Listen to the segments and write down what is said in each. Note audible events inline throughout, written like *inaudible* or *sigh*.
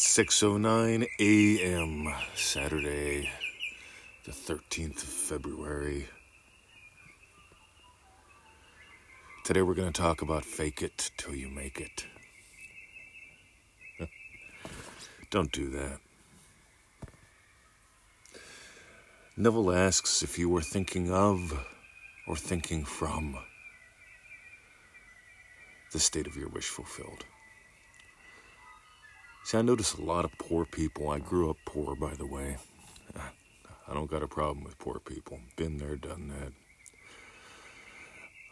6:09 a.m. Saturday, the 13th of February. Today we're going to talk about fake it till you make it. *laughs* Don't do that. Neville asks if you were thinking of or thinking from the state of your wish fulfilled. See, I notice a lot of poor people. I grew up poor, by the way. I don't got a problem with poor people. Been there, done that.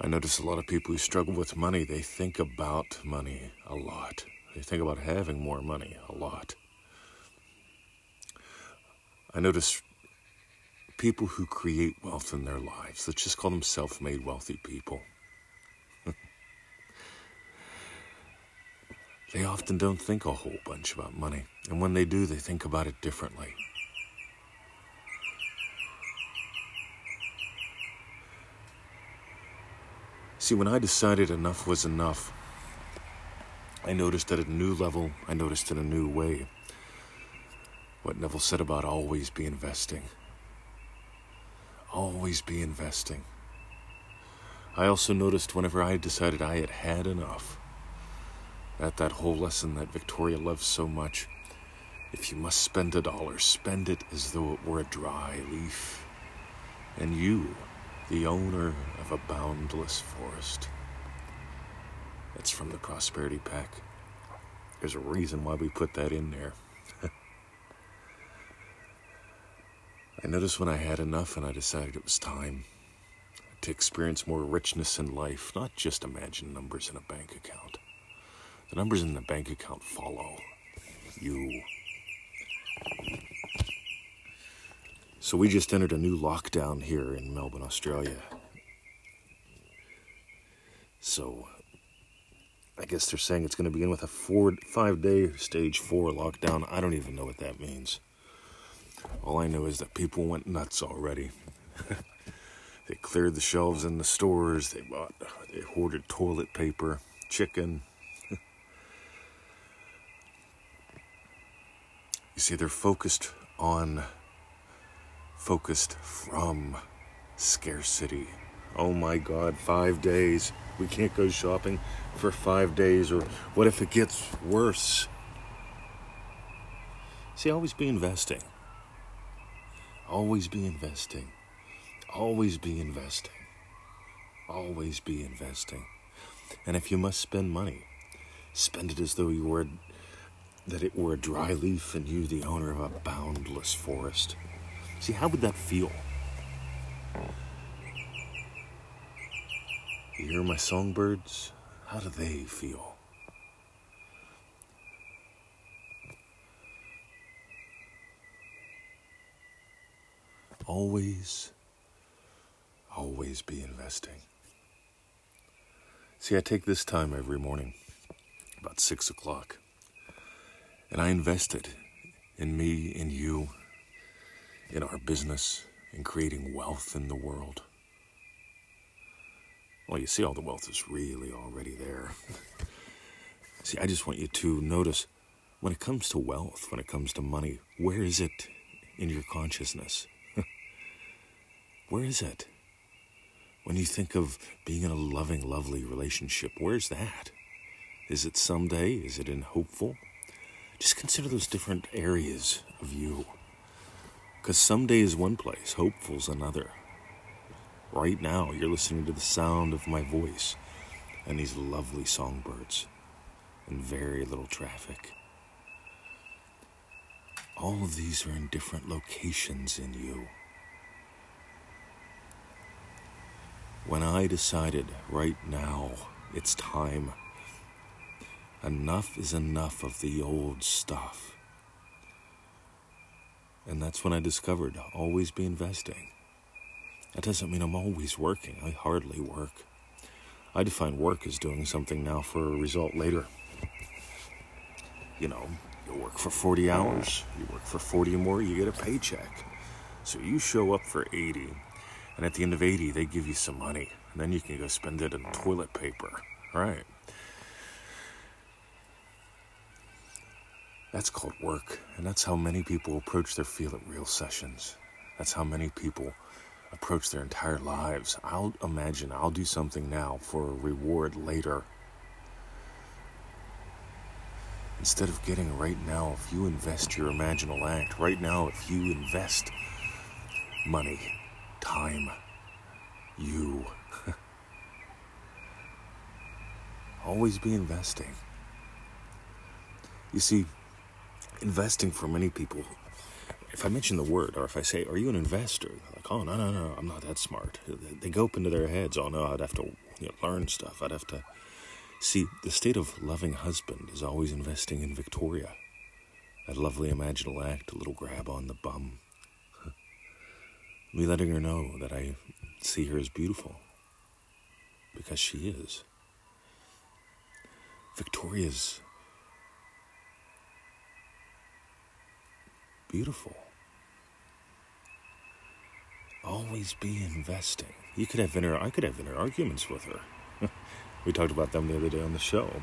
I notice a lot of people who struggle with money, they think about money a lot. They think about having more money a lot. I notice people who create wealth in their lives. Let's just call them self made wealthy people. They often don't think a whole bunch about money. And when they do, they think about it differently. See, when I decided enough was enough, I noticed at a new level, I noticed in a new way what Neville said about always be investing. Always be investing. I also noticed whenever I decided I had had enough, at that whole lesson that Victoria loves so much. If you must spend a dollar, spend it as though it were a dry leaf. And you, the owner of a boundless forest. That's from the Prosperity Pack. There's a reason why we put that in there. *laughs* I noticed when I had enough and I decided it was time to experience more richness in life, not just imagine numbers in a bank account. The numbers in the bank account follow you. So we just entered a new lockdown here in Melbourne, Australia. So I guess they're saying it's going to begin with a four, five day stage four lockdown. I don't even know what that means. All I know is that people went nuts already. *laughs* they cleared the shelves in the stores. They bought, they hoarded toilet paper, chicken, You see, they're focused on, focused from scarcity. Oh my God, five days. We can't go shopping for five days, or what if it gets worse? See, always be investing. Always be investing. Always be investing. Always be investing. And if you must spend money, spend it as though you were that it were a dry leaf and you the owner of a boundless forest. See, how would that feel? You hear my songbirds? How do they feel? Always, always be investing. See, I take this time every morning, about six o'clock. And I invested in me, in you, in our business, in creating wealth in the world. Well, you see, all the wealth is really already there. *laughs* see, I just want you to notice when it comes to wealth, when it comes to money, where is it in your consciousness? *laughs* where is it? When you think of being in a loving, lovely relationship, where's that? Is it someday? Is it in hopeful? Just consider those different areas of you. Because someday is one place, hopeful's another. Right now, you're listening to the sound of my voice and these lovely songbirds and very little traffic. All of these are in different locations in you. When I decided right now it's time Enough is enough of the old stuff. And that's when I discovered always be investing. That doesn't mean I'm always working. I hardly work. I define work as doing something now for a result later. You know, you work for 40 hours, you work for 40 more, you get a paycheck. So you show up for 80, and at the end of 80, they give you some money, and then you can go spend it on toilet paper. Right. That's called work, and that's how many people approach their feel it real sessions. That's how many people approach their entire lives. I'll imagine I'll do something now for a reward later. Instead of getting right now, if you invest your imaginal act, right now, if you invest money, time, you, *laughs* always be investing. You see, investing for many people, if I mention the word or if I say, Are you an investor? Like, oh, no, no, no, I'm not that smart. They go up into their heads, Oh, no, I'd have to you know, learn stuff. I'd have to. See, the state of loving husband is always investing in Victoria. That lovely imaginal act, a little grab on the bum. *laughs* Me letting her know that I see her as beautiful. Because she is. Victoria's beautiful. Always be investing. You could have inner I could have inner arguments with her. *laughs* we talked about them the other day on the show.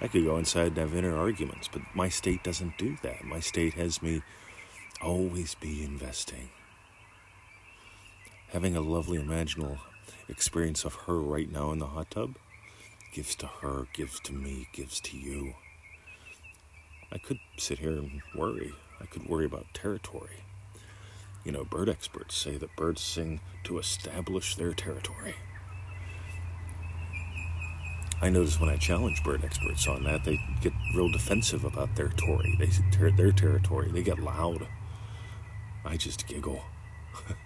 I could go inside and have inner arguments, but my state doesn't do that. My state has me always be investing. Having a lovely imaginal experience of her right now in the hot tub gives to her, gives to me, gives to you. I could sit here and worry. I could worry about territory. You know, bird experts say that birds sing to establish their territory. I notice when I challenge bird experts on that, they get real defensive about their territory. They ter- their territory. They get loud. I just giggle. *laughs*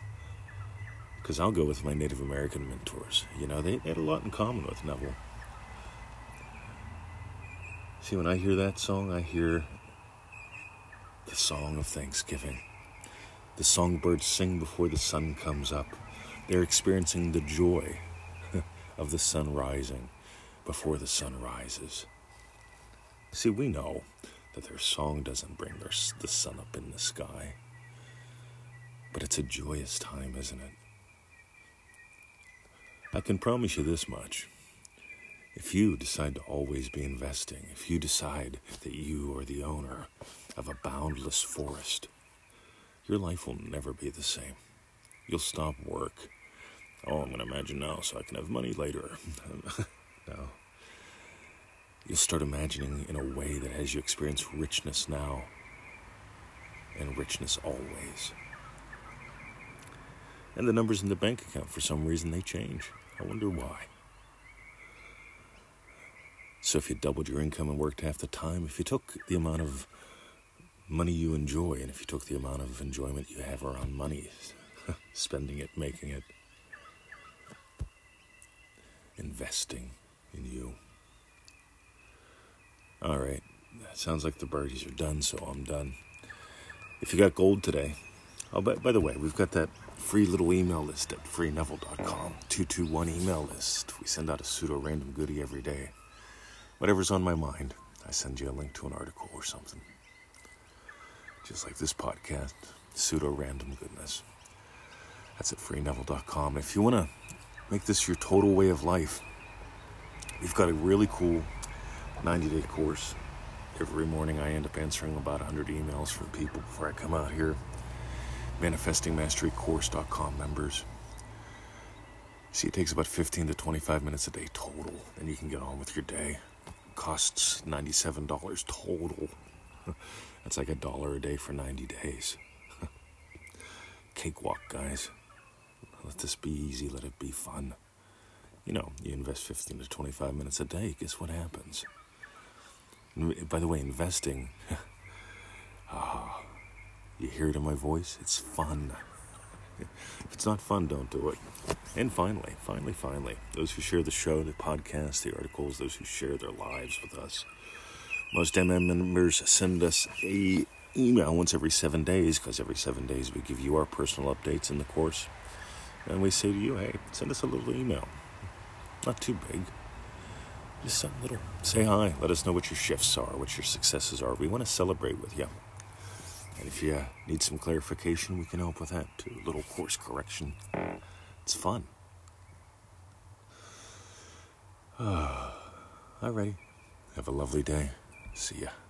Because I'll go with my Native American mentors. You know, they, they had a lot in common with Neville. See, when I hear that song, I hear the song of thanksgiving. The songbirds sing before the sun comes up. They're experiencing the joy *laughs* of the sun rising before the sun rises. See, we know that their song doesn't bring their, the sun up in the sky, but it's a joyous time, isn't it? I can promise you this much if you decide to always be investing, if you decide that you are the owner of a boundless forest, your life will never be the same. You'll stop work. Oh, I'm going to imagine now so I can have money later. *laughs* no. You'll start imagining in a way that has you experience richness now and richness always. And the numbers in the bank account, for some reason, they change. I wonder why. So if you doubled your income and worked half the time, if you took the amount of money you enjoy, and if you took the amount of enjoyment you have around money, *laughs* spending it, making it, investing in you. All right, that sounds like the birdies are done, so I'm done. If you got gold today, oh, by, by the way, we've got that free little email list at freeneville.com. 221 email list. We send out a pseudo random goodie every day whatever's on my mind, I send you a link to an article or something. Just like this podcast, pseudo random goodness. That's at freeneville.com. If you want to make this your total way of life, we've got a really cool 90 day course. Every morning I end up answering about 100 emails from people before I come out here. ManifestingMasteryCourse.com members. See, it takes about 15 to 25 minutes a day total, and you can get on with your day costs $97 total. *laughs* That's like a dollar a day for 90 days. *laughs* Cakewalk, guys. Let this be easy, let it be fun. You know, you invest 15 to 25 minutes a day, guess what happens? By the way, investing, *laughs* ah, you hear it in my voice? It's fun. If it's not fun, don't do it. And finally, finally, finally, those who share the show, the podcast, the articles, those who share their lives with us. Most MM members send us a email once every seven days because every seven days we give you our personal updates in the course. And we say to you, hey, send us a little email. Not too big. Just something little. Say hi. Let us know what your shifts are, what your successes are. We want to celebrate with you. And if you need some clarification, we can help with that too. A little course correction. It's fun. *sighs* Alrighty. Have a lovely day. See ya.